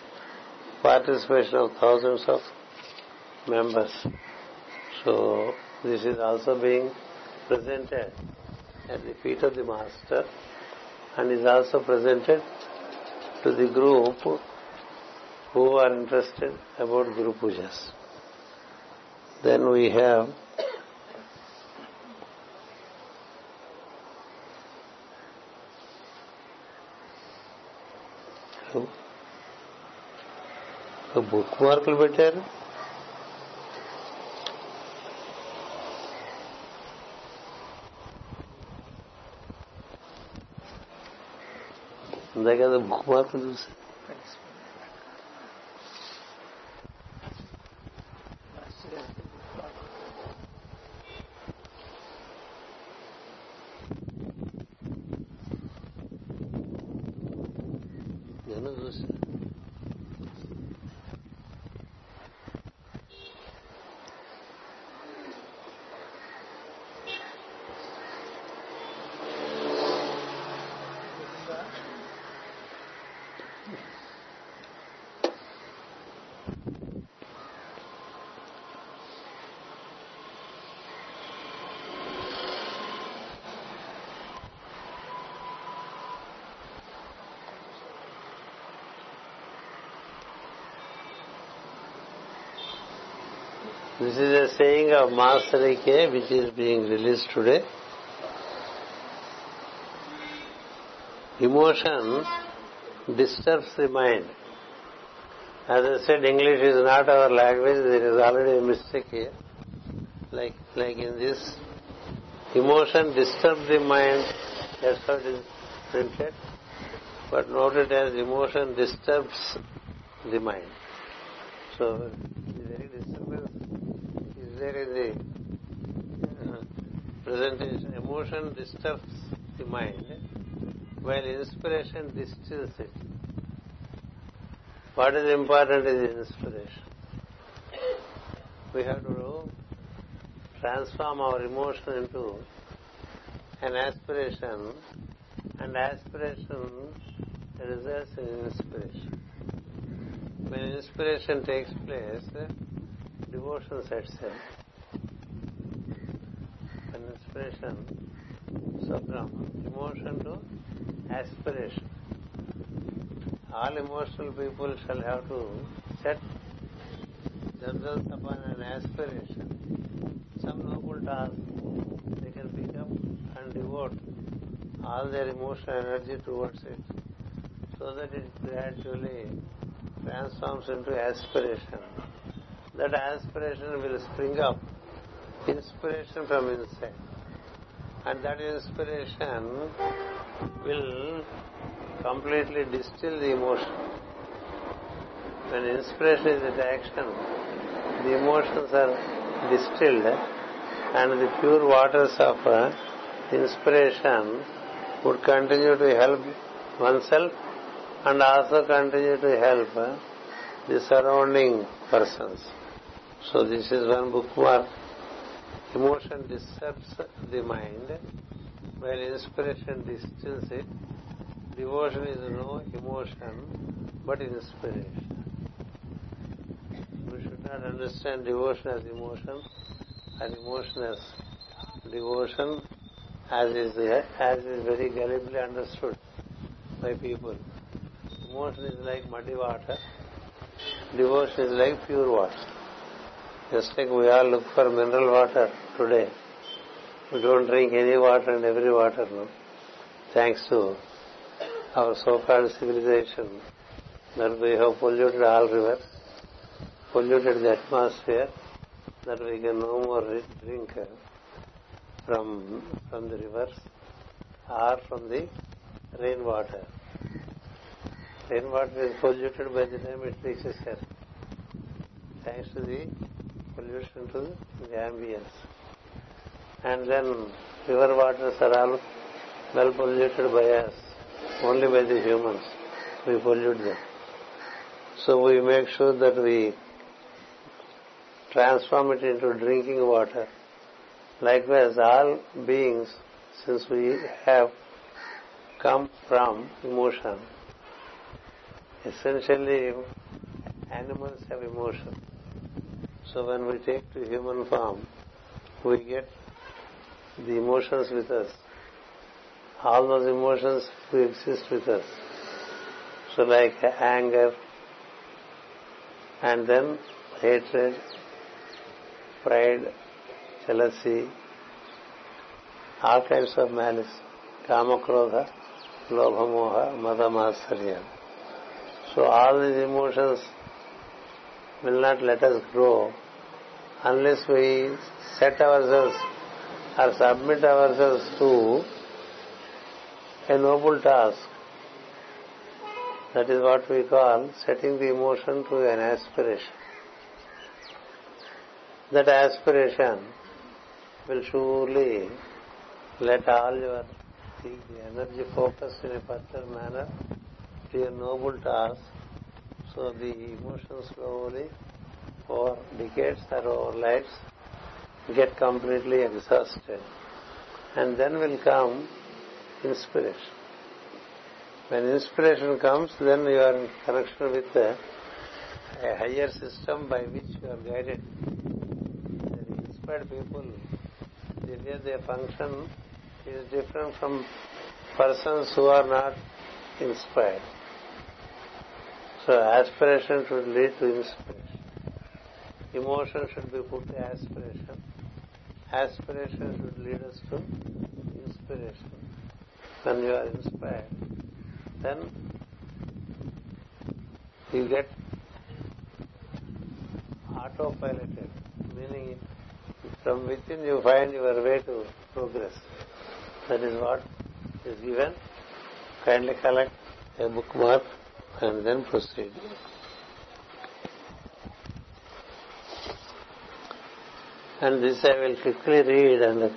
participation of thousands of members. So this is also being presented at the feet of the master and is also presented to the group who are interested about Guru Pujas. Then we have book మార్కులు పెట్టారు అంతే కదా ముఖమార్పు చూసి నేను చూశాను This is a saying of Master Ike which is being released today. Emotion disturbs the mind. As I said, English is not our language. There is already a mistake here. Like, like in this, emotion disturbs the mind. That's how it is printed. But note it as emotion disturbs the mind. So there is a presentation. Emotion disturbs the mind, while inspiration distills it. What is important is inspiration. We have to transform our emotion into an aspiration, and aspiration results in inspiration. When inspiration takes place, devotion sets in, an inspiration, swapnam, emotion to aspiration. All emotional people shall have to set themselves upon an aspiration. Some noble task they can pick up and devote all their emotional energy towards it so that it gradually transforms into aspiration that aspiration will spring up inspiration from inside and that inspiration will completely distill the emotion when inspiration is in action the emotions are distilled and the pure waters of uh, inspiration would continue to help oneself and also continue to help the surrounding persons. So this is one book. bookmark. Emotion disturbs the mind, while inspiration distils it. Devotion is no emotion, but inspiration. We should not understand devotion as emotion, and emotion as devotion, as is as is very gallantly understood by people. Emotion is like muddy water. Devotion is like pure water. Just mistake we all look for mineral water today. We don't drink any water in every water, no? Thanks to our so-called civilization. That we have polluted all rivers, polluted the atmosphere, that we can no more drink uh, from, from the rivers or from the rainwater. Rainwater is polluted by the time it reaches us. Thanks to the solution to the ambience. And then river waters are all well polluted by us, only by the humans. We pollute them. So we make sure that we transform it into drinking water. Likewise, all beings, since we have come from emotion, essentially animals have emotion. So when we take to human form, we get the emotions with us. All those emotions exist with us. So like anger, and then hatred, pride, jealousy, all kinds of malice, kamakrodha, lobhamoha, madamatsarya. So all these emotions will not let us grow unless we set ourselves or submit ourselves to a noble task. That is what we call setting the emotion to an aspiration. That aspiration will surely let all your energy focus in a particular manner to a noble task. So the emotion slowly for decades or our lives get completely exhausted. And then will come inspiration. When inspiration comes, then you are in connection with a, a higher system by which you are guided. The inspired people, the way they function is different from persons who are not inspired. So aspiration should lead to inspiration. Emotion should be put to aspiration. Aspiration should lead us to inspiration. When you are inspired, then you get autopiloted, meaning from within you find your way to progress. That is what is given. Kindly collect a bookmark and then proceed. And this I will quickly read and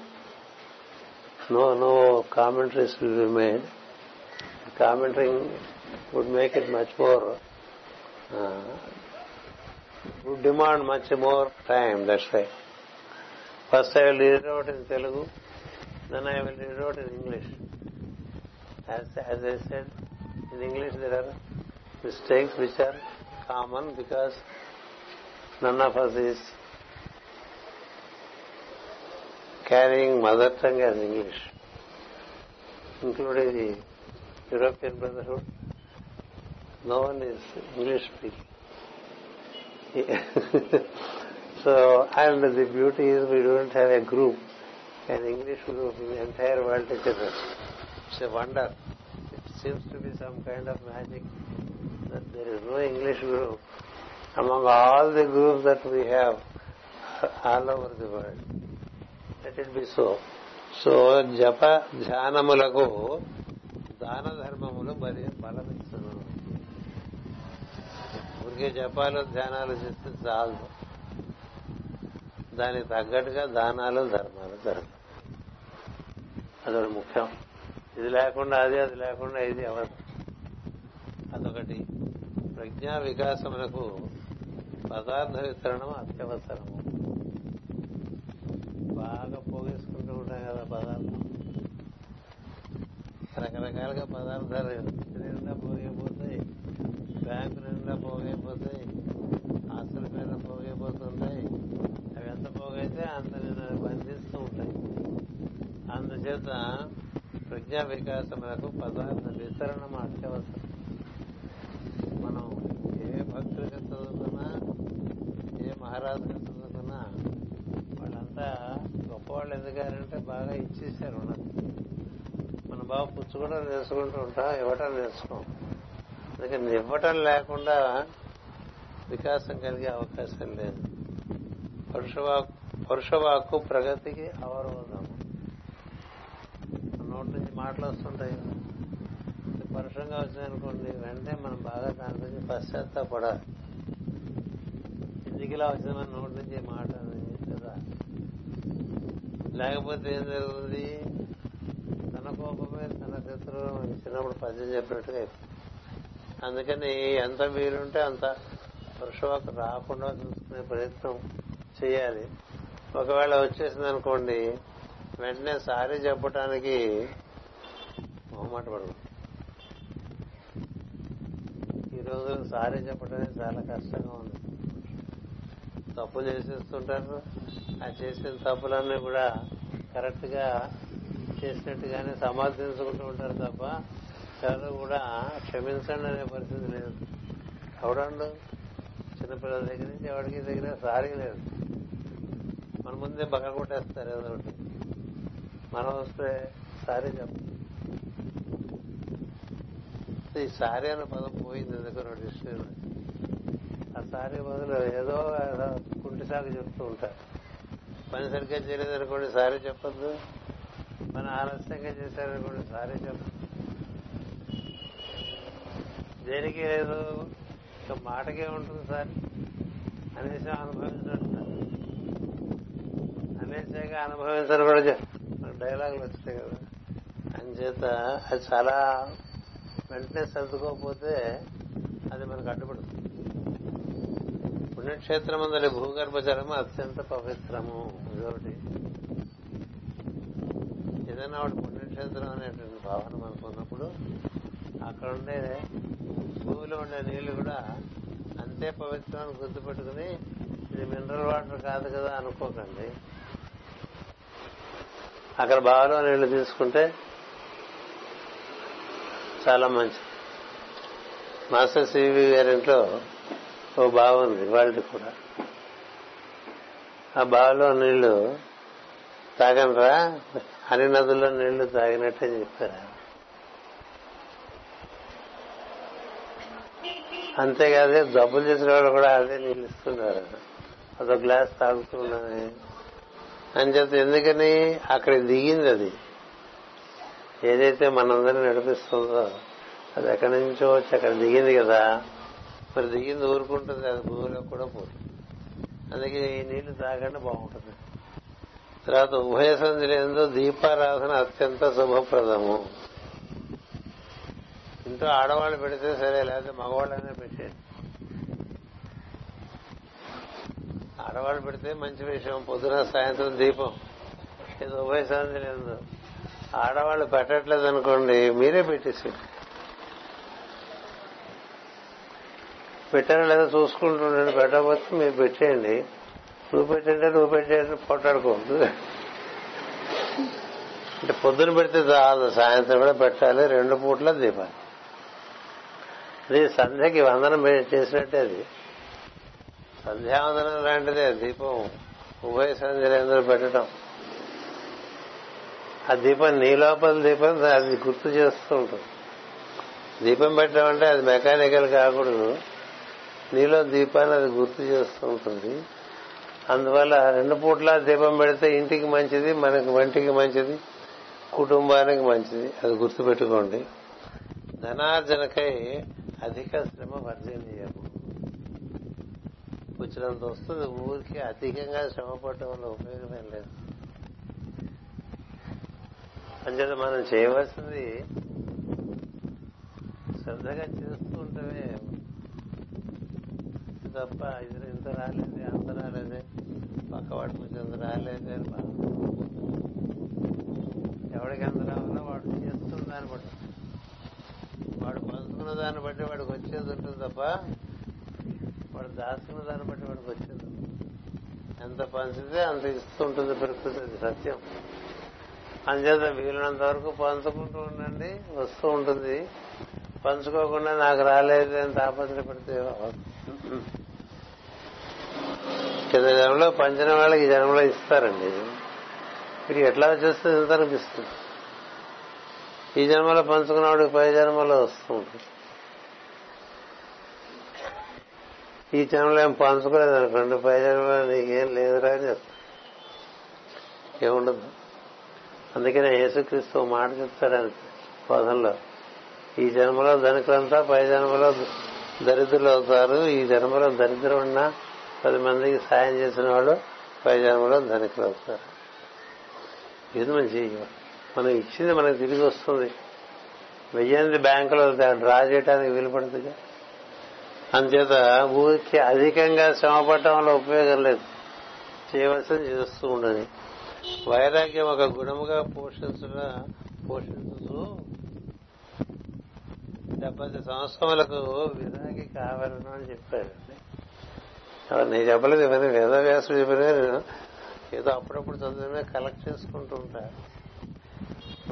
no, no commentaries will be made. Commenting would make it much more, uh, would demand much more time, that's why. Right. First I will read it in Telugu, then I will read it in English. As, as I said, in English there are mistakes which are common because none of us is Carrying mother tongue and English, including the European Brotherhood, no one is English speaking so, and the beauty is we don't have a group, an English group in the entire world together. It's a wonder. It seems to be some kind of magic that there is no English group among all the groups that we have all over the world. బి so so జప ధ్యానములకు దాన ధర్మములు బలమిస్తున్నాను ఊరికే జపాలు ధ్యానాలు చేస్తే చాలు దానికి తగ్గట్టుగా దానాలు ధర్మాలు జరగదు అదొకటి ముఖ్యం ఇది లేకుండా అది అది లేకుండా ఇది ఎవరు అదొకటి ప్రజ్ఞా వికాసములకు పదార్థ వితరణం అత్యవసరము బాగా పోగేసుకుంటూ ఉంటాం కదా పదార్థం రకరకాలుగా పదార్థాలు నిండా పోగైపోతాయి బ్యాంకు నిండా పోగైపోతాయి ఆస్తుల మీద పోగైపోతుంటాయి అవి ఎంత పోగైతే అంత నేను బంధిస్తూ ఉంటాయి అందుచేత ప్రజ్ఞా వికాసములకు పదార్థ విస్తరణ అత్యవసరం చేశారు మనం మనం బాగా పుచ్చుకోవడం నేర్చుకుంటూ ఉంటాం ఇవ్వటం నేర్చుకోం అందుకని ఇవ్వటం లేకుండా వికాసం కలిగే అవకాశం లేదు పరుషవాక్ ప్రగతికి అవరోధం నోటి నుంచి మాటలు వస్తుంటాయి పరుషంగా వచ్చిందనుకోండి వెంటనే మనం బాగా దాని గురించి పశ్చాత్తాపడాలి ఎందుకు ఇలా వచ్చిందని నోటి నుంచి మాట్లాడాలి కదా లేకపోతే ఏం జరుగుతుంది తన కోపమే తన శత్రువు చిన్నప్పుడు పద్యం చెప్పినట్టుగా అందుకని ఎంత వీలుంటే అంత వర్షవాత రాకుండా చూసుకునే ప్రయత్నం చేయాలి ఒకవేళ వచ్చేసింది అనుకోండి వెంటనే సారీ చెప్పడానికి మొహమాట పడదు ఈ రోజు సారీ చెప్పడానికి చాలా కష్టంగా ఉంది తప్పు చేసేస్తుంటారు ఆ చేసిన తప్పులన్నీ కూడా కరెక్ట్ గా చేసినట్టుగానే సమర్థించుకుంటూ ఉంటారు తప్ప ఎవరు కూడా క్షమించండి అనే పరిస్థితి లేదు ఎవడండు చిన్నపిల్లల దగ్గర నుంచి ఎవరికి దగ్గర సారీ లేదు మన ముందే బక్క కొట్టేస్తారు ఏదో ఒకటి మనం వస్తే సారీ చెప్పండి ఈ సారీ అనే పదం పోయింది ఎందుకు రెండు ఇష్టం సారీ బదులు ఏదో కుంటి సాగు చెప్తూ ఉంటారు పని సరిగ్గా చేయలేదనుకోండి సారీ చెప్పద్దు మనం ఆలస్యంగా చేశారనుకోండి సారీ చెప్పద్దు దేనికి లేదు ఒక మాటకే ఉంటుంది సార్ అనేసి అనుభవించినట్టు అనేసాక అనుభవించారు కూడా డైలాగులు వచ్చాయి కదా అంచేత అది చాలా వెంటనే సర్దుకోకపోతే అది మనకు అడ్డుపడుతుంది భూగర్భ భూగర్భజలము అత్యంత పవిత్రము ఇదొకటి ఏదైనా ఒకటి పుణ్యక్షేత్రం అనేటువంటి భావన మనకు ఉన్నప్పుడు అక్కడ ఉండే భూమిలో ఉండే నీళ్లు కూడా అంతే పవిత్రం గుర్తుపెట్టుకుని ఇది మినరల్ వాటర్ కాదు కదా అనుకోకండి అక్కడ బావిలో నీళ్లు తీసుకుంటే చాలా మంచిది మాస్టర్ సివి గారింట్లో ఓ బావి ఉంది వాళ్ళది కూడా ఆ బావిలో నీళ్లు తాగనరా అన్ని నదుల్లో నీళ్లు తాగినట్టే చెప్పారా అంతేకాదు జబ్బులు చేసిన వాళ్ళు కూడా అదే నీళ్ళు ఇస్తున్నారు అదో గ్లాస్ తాగుతున్నాయి అని చెప్తే ఎందుకని అక్కడ దిగింది అది ఏదైతే మనందరినీ నడిపిస్తుందో అది ఎక్కడి నుంచో వచ్చి అక్కడ దిగింది కదా మరి దిగింది ఊరుకుంటుంది అది భూమిలో కూడా పోతుంది అందుకే ఈ నీళ్లు తాగండి బాగుంటుంది తర్వాత ఉభయ సంధిలో దీపారాధన అత్యంత శుభప్రదము ఇంట్లో ఆడవాళ్ళు పెడితే సరే లేకపోతే మగవాళ్ళనే పెట్టేది ఆడవాళ్ళు పెడితే మంచి విషయం పొద్దున సాయంత్రం దీపం ఇది ఉభయ సంధిలో ఆడవాళ్ళు పెట్టట్లేదు అనుకోండి మీరే పెట్టేసి పెట్టాను లేదా చూసుకుంటుండండి పెట్టకపోతే మీరు పెట్టేయండి నువ్వు పెట్టంటే నువ్వు పెట్టే పోటాడుకోవద్దు అంటే పొద్దున పెడితే చాలు సాయంత్రం కూడా పెట్టాలి రెండు పూట్ల దీపాలి అది సంధ్యకి వందనం చేసినట్టే అది సంధ్యావందనం లాంటిదే దీపం ఉభయ సంధ్యలందరూ పెట్టడం ఆ దీపం నీ లోపల దీపం అది గుర్తు చేస్తూ ఉంటుంది దీపం పెట్టడం అంటే అది మెకానికల్ కాకూడదు నీలో దీపాన్ని అది గుర్తు చేస్తూ ఉంటుంది అందువల్ల రెండు పూట్ల దీపం పెడితే ఇంటికి మంచిది మనకి వంటికి మంచిది కుటుంబానికి మంచిది అది గుర్తుపెట్టుకోండి ధనార్జనకై అధిక శ్రమ వర్జనీయము వచ్చినంత వస్తుంది ఊరికి అధికంగా శ్రమ పడటం వల్ల ఉపయోగమేం లేదు అంచేత మనం చేయవలసింది శ్రద్ధగా చేస్తూ ఉంటే తప్ప ఇది ఇంత రాలేదే అంత రాలేదే పక్క వాడి కొంచెం రాలేదే అని బాధ ఎవడికి ఎంత రావాలో వాడు చేస్తున్న దాన్ని బట్టి వాడు పంచుకున్న దాన్ని బట్టి వాడికి వచ్చేది ఉంటుంది తప్ప వాడు దాచుకున్న దాన్ని బట్టి వాడికి వచ్చేది ఎంత పంచితే అంత ఇస్తుంటుంది ప్రకృతి అది సత్యం అంచేత వీలైనంత వరకు పంచుకుంటూ ఉండండి వస్తూ ఉంటుంది పంచుకోకుండా నాకు రాలేదు అని తాపత్రపడితే కింద జన్మలో పంచిన వాళ్ళకి ఈ జన్మలో ఇస్తారండి మీరు ఎట్లా చూస్తే ఎంత అనిపిస్తుంది ఈ జన్మలో వాడికి పై జన్మలో వస్తుంది ఈ జన్మలో ఏం పంచుకోలేదు అనుకోండి పై జన్మలో నీకేం లేదురా అని చెప్తాను ఏముండదు అందుకనే యేసుక్రీస్తు మాట చెప్తాడని బోధనలో ఈ జన్మలో ధనికులంతా పై జన్మలో దరిద్రులు అవుతారు ఈ జన్మలో దరిద్రం ఉన్నా పది మందికి సాయం చేసిన వాళ్ళు పై జన్మలో ధనికులు వస్తారు ఇది మనం జీవనం మనం ఇచ్చింది మనకు తిరిగి వస్తుంది వెయ్యింది బ్యాంకులో డ్రా చేయడానికి వీలు పడుతుంది అందుచేత ఊరికి అధికంగా శ్రమ పడటం వల్ల ఉపయోగం లేదు చేయవలసింది చేస్తూ ఉండదు వైరాగ్యం ఒక గుణముగా పోషించడం పోషించు డెబ్బై సంవత్సరములకు విరాగి కావాలను అని చెప్పారు నేను చెప్పలేదు ఇవన్నీ వేదవ్యాసుడు చెప్పినా ఏదో అప్పుడప్పుడు చదివినా కలెక్ట్ చేసుకుంటూ ఉంటా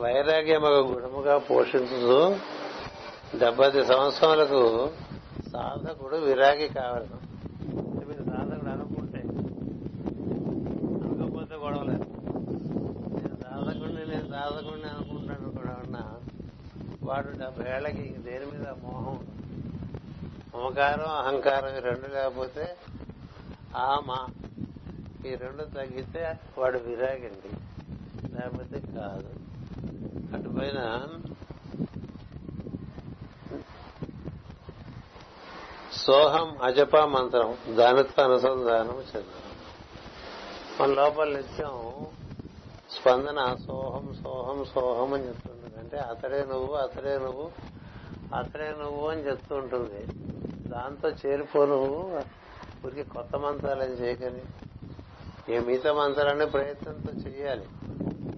వైరాగ్యం ఒక గుణముగా పోషించదు డెబ్బై సంవత్సరాలకు సాధకుడు విరాగి కావాలి మీరు సాధకుడు అనుకుంటే అనుకోకపోతే గొడవలేదు నేను సాధకుడిని నేను సాధకుడిని అనుకుంటాను కూడా ఉన్నా వాడు డెబ్బై ఏళ్ళకి దేని మీద మోహం మమకారం అహంకారం రెండు లేకపోతే ఆమా ఈ రెండు తగ్గితే వాడు విరాగండి లేకపోతే కాదు అటుపైన సోహం అజప మంత్రం దానితో అనుసంధానం చెందాం మన లోపల నిత్యం స్పందన సోహం సోహం సోహం అని చెప్తుంది అంటే అతడే నువ్వు అతడే నువ్వు అతడే నువ్వు అని చెప్తూ ఉంటుంది దాంతో చేరిపో నువ్వు ఊరికి కొత్త మంత్రాలు చేయకండి ఏ మిగతా మంత్రాలన్నీ ప్రయత్నంతో చేయాలి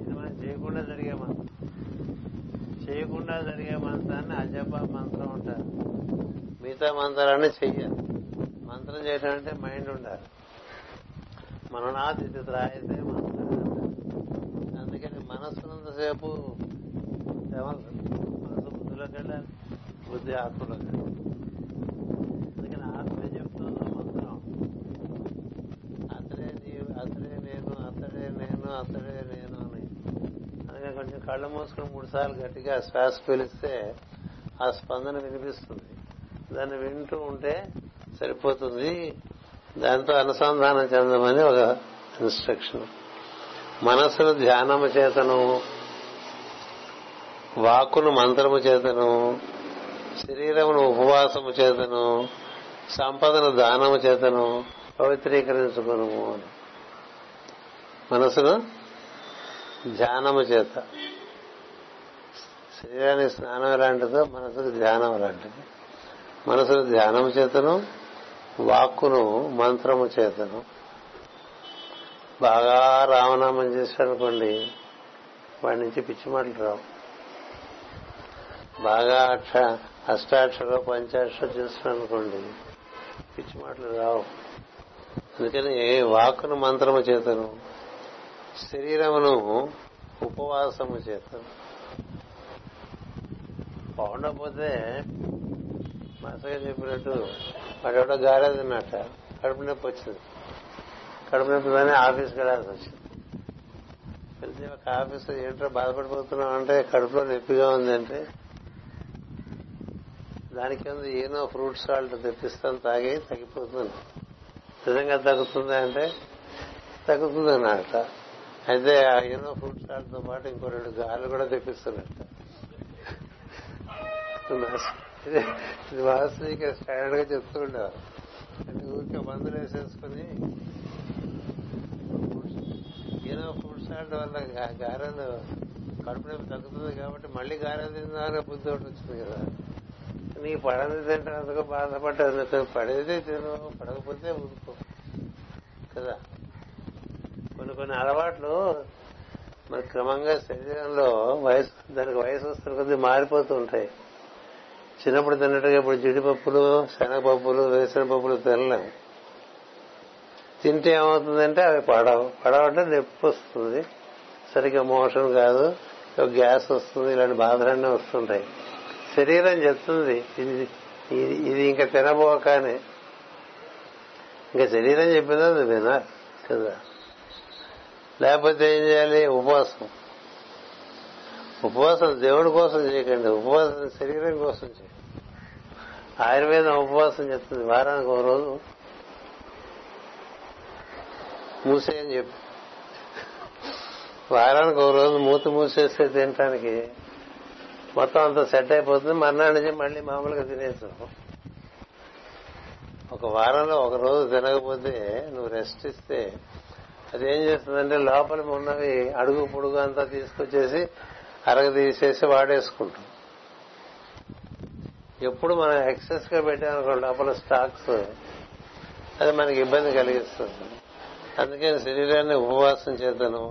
ఇది మనం చేయకుండా జరిగే మంత్రం చేయకుండా జరిగే మంత్రాన్ని అజప మంత్రం ఉంటారు మిగతా మంత్రాలన్నీ చెయ్యాలి మంత్రం చేయడం అంటే మైండ్ ఉండాలి మన నాది త్రాయితే మంత్రం అందుకని మనస్సునంతసేపు మనసు బుద్ధిలోకి వెళ్ళాలి బుద్ధి ఆత్మలోకి వెళ్ళాలి నేను అతడే నేను అని అందుకని కొంచెం కళ్ళు మూసుకుని మూడు సార్లు గట్టిగా శ్వాస పిలిస్తే ఆ స్పందన వినిపిస్తుంది దాన్ని వింటూ ఉంటే సరిపోతుంది దాంతో అనుసంధానం చెందమని ఒక ఇన్స్ట్రక్షన్ మనస్సును ధ్యానము చేతను వాకును మంత్రము చేతను శరీరమును ఉపవాసము చేతను సంపదను దానము చేతను పవిత్రీకరించుకును అని మనసును ధ్యానము చేత శరీరానికి స్నానం లాంటిదో మనసుకు ధ్యానం లాంటిది మనసును ధ్యానము చేతను వాక్కును మంత్రము చేతను బాగా రామనామం చేశాడనుకోండి వాడి నుంచి పిచ్చి మాటలు రావు బాగా అక్ష అష్టాక్షర పంచాక్షర చేస్తున్నానుకోండి పిచ్చి మాటలు రావు అందుకని వాక్కును మంత్రము చేతను శరీరమును ఉపవాసము చేత బాగుండకపోతే మాసగా చెప్పినట్టు వాడెవడో గారేదన్నట్ట కడుపు నొప్పి వచ్చింది కడుపు నొప్పి కానీ ఆఫీస్కి వెళ్ళాల్సి వచ్చింది వెళ్తే ఒక ఆఫీస్ ఏంటో బాధపడిపోతున్నాం అంటే కడుపులో నొప్పిగా ఉందంటే దానికి ముందు ఏనో ఫ్రూట్స్ సాల్ట్ తెప్పిస్తాను తాగి తగ్గిపోతుంది నిజంగా తగ్గుతుంది అంటే తగ్గుతుంది అన్నట్ట అయితే ఆ ఏదో ఫ్రూట్ చాట్ తో పాటు ఇంకో రెండు గాలు కూడా తెప్పిస్తున్నట్టు వాస్తవిక స్టాండర్డ్ గా చెప్తూ ఉండేవారు అంటే ఊరికే మందులు వేసేసుకుని ఏదో ఫుడ్ స్టాండ్ వల్ల గారెలు కడుపు నొప్పి తగ్గుతుంది కాబట్టి మళ్ళీ గారెలు తిందామనే బుద్ధి ఒకటి వచ్చింది కదా నీ పడది తింటే అందుకు బాధపడ్డా పడేదే తిను పడకపోతే ఊరుకో కదా కొన్ని కొన్ని అలవాట్లు మరి క్రమంగా శరీరంలో వయసు దానికి వయసు వస్తున్న కొద్ది మారిపోతూ ఉంటాయి చిన్నప్పుడు తిన్నట్టుగా ఇప్పుడు జీడిపప్పులు శనగపప్పులు వేసిన పప్పులు తినలేము తింటే ఏమవుతుందంటే అవి పడవు పడవంటే నొప్పి వస్తుంది సరిగ్గా మోషన్ కాదు గ్యాస్ వస్తుంది ఇలాంటి బాధలన్నీ వస్తుంటాయి శరీరం చెప్తుంది ఇది ఇది ఇంకా తినబోకానే ఇంకా శరీరం చెప్పిందో అది వినాలి కదా లేకపోతే ఏం చేయాలి ఉపవాసం ఉపవాసం దేవుడి కోసం చేయకండి ఉపవాసం శరీరం కోసం చేయండి ఆయుర్వేదం ఉపవాసం చెప్తుంది వారానికి ఒక రోజు మూసేయని చెప్పి వారానికి ఒక రోజు మూత మూసేస్తే తినటానికి మొత్తం అంత సెట్ అయిపోతుంది మర్నాడు నుంచి మళ్ళీ మామూలుగా తినేస్తాం ఒక వారంలో ఒక రోజు తినకపోతే నువ్వు రెస్ట్ ఇస్తే అది ఏం చేస్తుందంటే లోపల ఉన్నవి అడుగు పొడుగు అంతా తీసుకొచ్చేసి అరగ తీసేసి వాడేసుకుంటాం ఎప్పుడు మనం ఎక్సెస్ గా పెట్టామనుకో లోపల స్టాక్స్ అది మనకి ఇబ్బంది కలిగిస్తుంది అందుకని శరీరాన్ని ఉపవాసం చేతను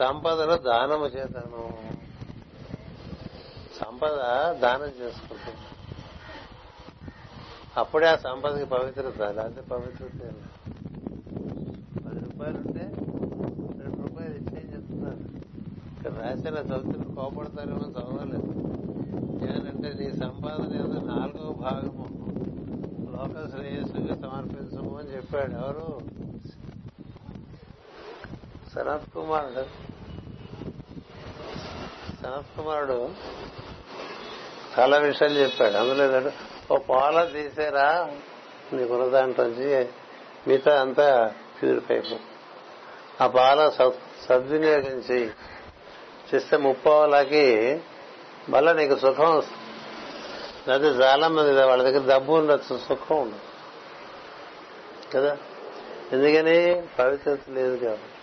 సంపదను దానము చేతను సంపద దానం చేసుకుంటుంది అప్పుడే ఆ సంపదకి పవిత్రత లేకపోతే పవిత్రత రూపాయలు ఉంటే రెండు రూపాయలు ఎక్స్చేంజ్ చెప్తున్నారు ఇక్కడ రాసిన చదువుతున్న కోపడతారేమో చదవలేదు ఏమనంటే నీ సంపాదన ఏదో నాలుగో భాగము లోక శ్రేయస్సుకి సమర్పించము అని చెప్పాడు ఎవరు సనత్ కుమారుడు సనత్ కుమారుడు చాలా విషయాలు చెప్పాడు అందులో ఓ పాల తీసేరా నీ దాంట్లోంచి మిగతా అంతా ప్యూరిఫై అయిపో ఆ పాల సద్వినియోగించి చేస్తే ముప్పావులకి మళ్ళీ నీకు సుఖం వస్తుంది అది చాలా మంది వాళ్ళ దగ్గర డబ్బు ఉండొచ్చు సుఖం ఉండదు కదా ఎందుకని పవిత్రత లేదు కాబట్టి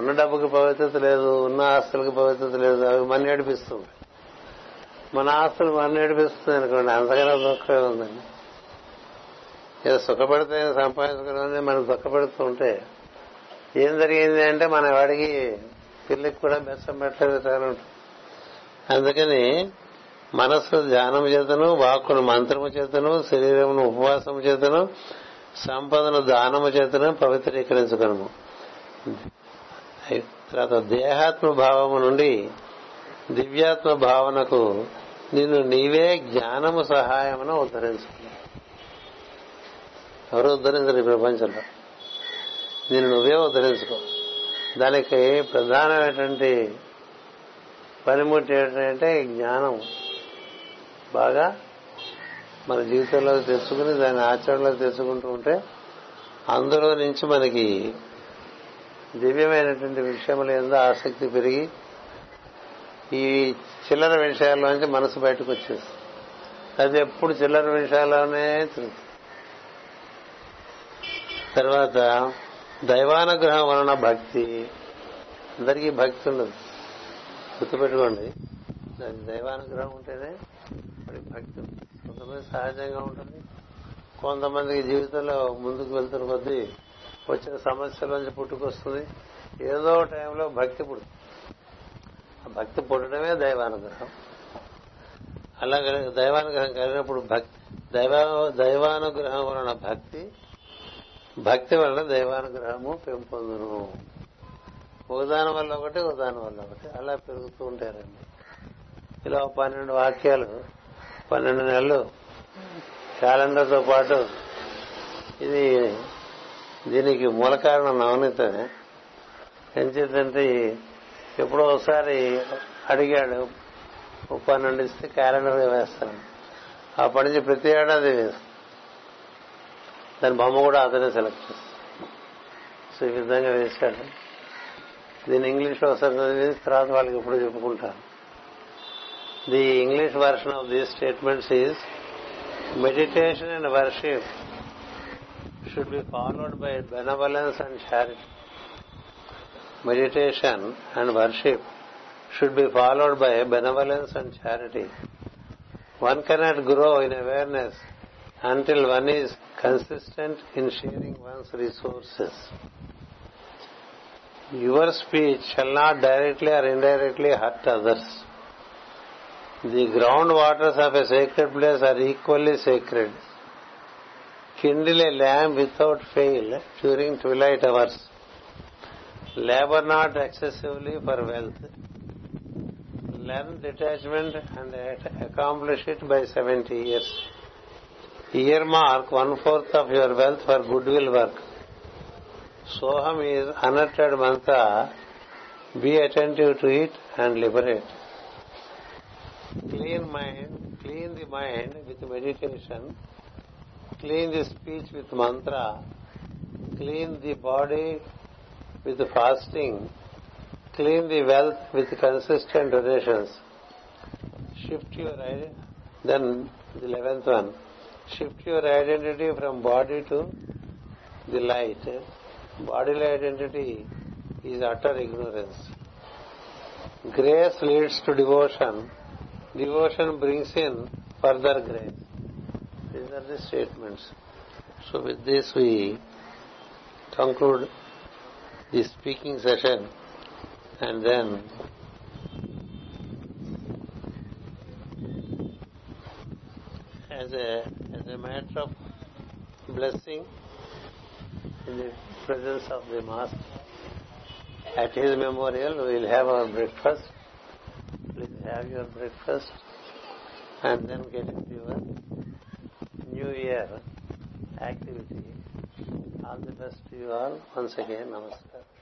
ఉన్న డబ్బుకి పవిత్రత లేదు ఉన్న ఆస్తులకి పవిత్రత లేదు అవి మన నేడిపిస్తుంది మన ఆస్తులు మన నేడిపిస్తుంది అనుకోండి అంతగా దుఃఖమే ఉందండి ఏదో సుఖపడితే సంపాదించుకోవడం మనం దుఃఖపడుతూ ఉంటే ఏం జరిగింది అంటే మన వాడికి పిల్లకి కూడా బెస్సం పెట్టలేదు సార్ అందుకని మనస్సు ధ్యానం చేతను వాక్కును మంత్రము చేతను శరీరమును ఉపవాసము చేతను సంపదను దానము చేతను పవిత్రీకరించగలము తర్వాత దేహాత్మ భావము నుండి దివ్యాత్మ భావనకు నిన్ను నీవే జ్ఞానము సహాయమును ఉద్ధరించు ఎవరు ఉద్ధరించరు ఈ ప్రపంచంలో నేను నువ్వే ఉద్ధరించుకో దానికి ప్రధానమైనటువంటి పనిముట్టు ఏంటంటే జ్ఞానం బాగా మన జీవితంలో తెచ్చుకుని దాని ఆచరణలో తెచ్చుకుంటూ ఉంటే అందులో నుంచి మనకి దివ్యమైనటువంటి విషయముల ఎందు ఆసక్తి పెరిగి ఈ చిల్లర విషయాల్లోంచి మనసు బయటకు వచ్చేస్తుంది అది ఎప్పుడు చిల్లర విషయాల్లోనే తెలుసు తర్వాత దైవానుగ్రహం వలన భక్తి అందరికీ భక్తి ఉండదు గుర్తుపెట్టుకోండి దైవానుగ్రహం ఉంటేనే భక్తి కొంతమంది సహజంగా ఉంటుంది కొంతమందికి జీవితంలో ముందుకు వెళ్తున్న కొద్దీ వచ్చిన సమస్యలోంచి పుట్టుకొస్తుంది ఏదో టైంలో భక్తి పుడుతుంది ఆ భక్తి పుట్టడమే దైవానుగ్రహం అలా దైవానుగ్రహం కలిగినప్పుడు భక్తి దైవ దైవానుగ్రహం వలన భక్తి భక్తి వల్ల దైవానుగ్రహము పెంపొందును ఉదాహరణ వల్ల ఒకటి ఉదాహరణ వల్ల ఒకటి అలా పెరుగుతూ ఉంటారండి ఇలా పన్నెండు వాక్యాలు పన్నెండు నెలలు క్యాలెండర్తో పాటు ఇది దీనికి మూల కారణం నవనీత ఎంచేతంటే ఎప్పుడో ఒకసారి అడిగాడు పన్నెండు ఇస్తే క్యాలెండర్ వేస్తాను ఆ పని ప్రతి ఏడాది వేస్తాను దాని బొమ్మ కూడా అతనే సెలెక్ట్ చేస్తాడు సో ఈ విధంగా వేశాడు దీని ఇంగ్లీష్ ఒకసారి చదివేసి తర్వాత వాళ్ళకి ఇప్పుడు చెప్పుకుంటారు the English version of these statements is meditation and worship should be followed by benevolence and charity meditation and worship should be followed by benevolence and charity one cannot grow in awareness until one is consistent in sharing one's resources. Your speech shall not directly or indirectly hurt others. The ground waters of a sacred place are equally sacred. Kindle a lamp without fail during twilight hours. Labor not excessively for wealth. Learn detachment and accomplish it by 70 years. Earmark 1/4 of your wealth for goodwill work. Soham is unuttered mantra. Be attentive to it and liberate. Clean the mind with meditation. Clean the speech with mantra. Clean the body with fasting. Clean the wealth with consistent donations. Shift your idea. Then the 11th one. Shift your identity from body to the light. Bodily identity is utter ignorance. Grace leads to devotion. Devotion brings in further grace. These are the statements. So with this we conclude the speaking session and then as a, as a matter of blessing in the presence of the Master. At his memorial, we will have our breakfast. Please have your breakfast and then get into your new year activity. All the best to you all. Once again, namaskar.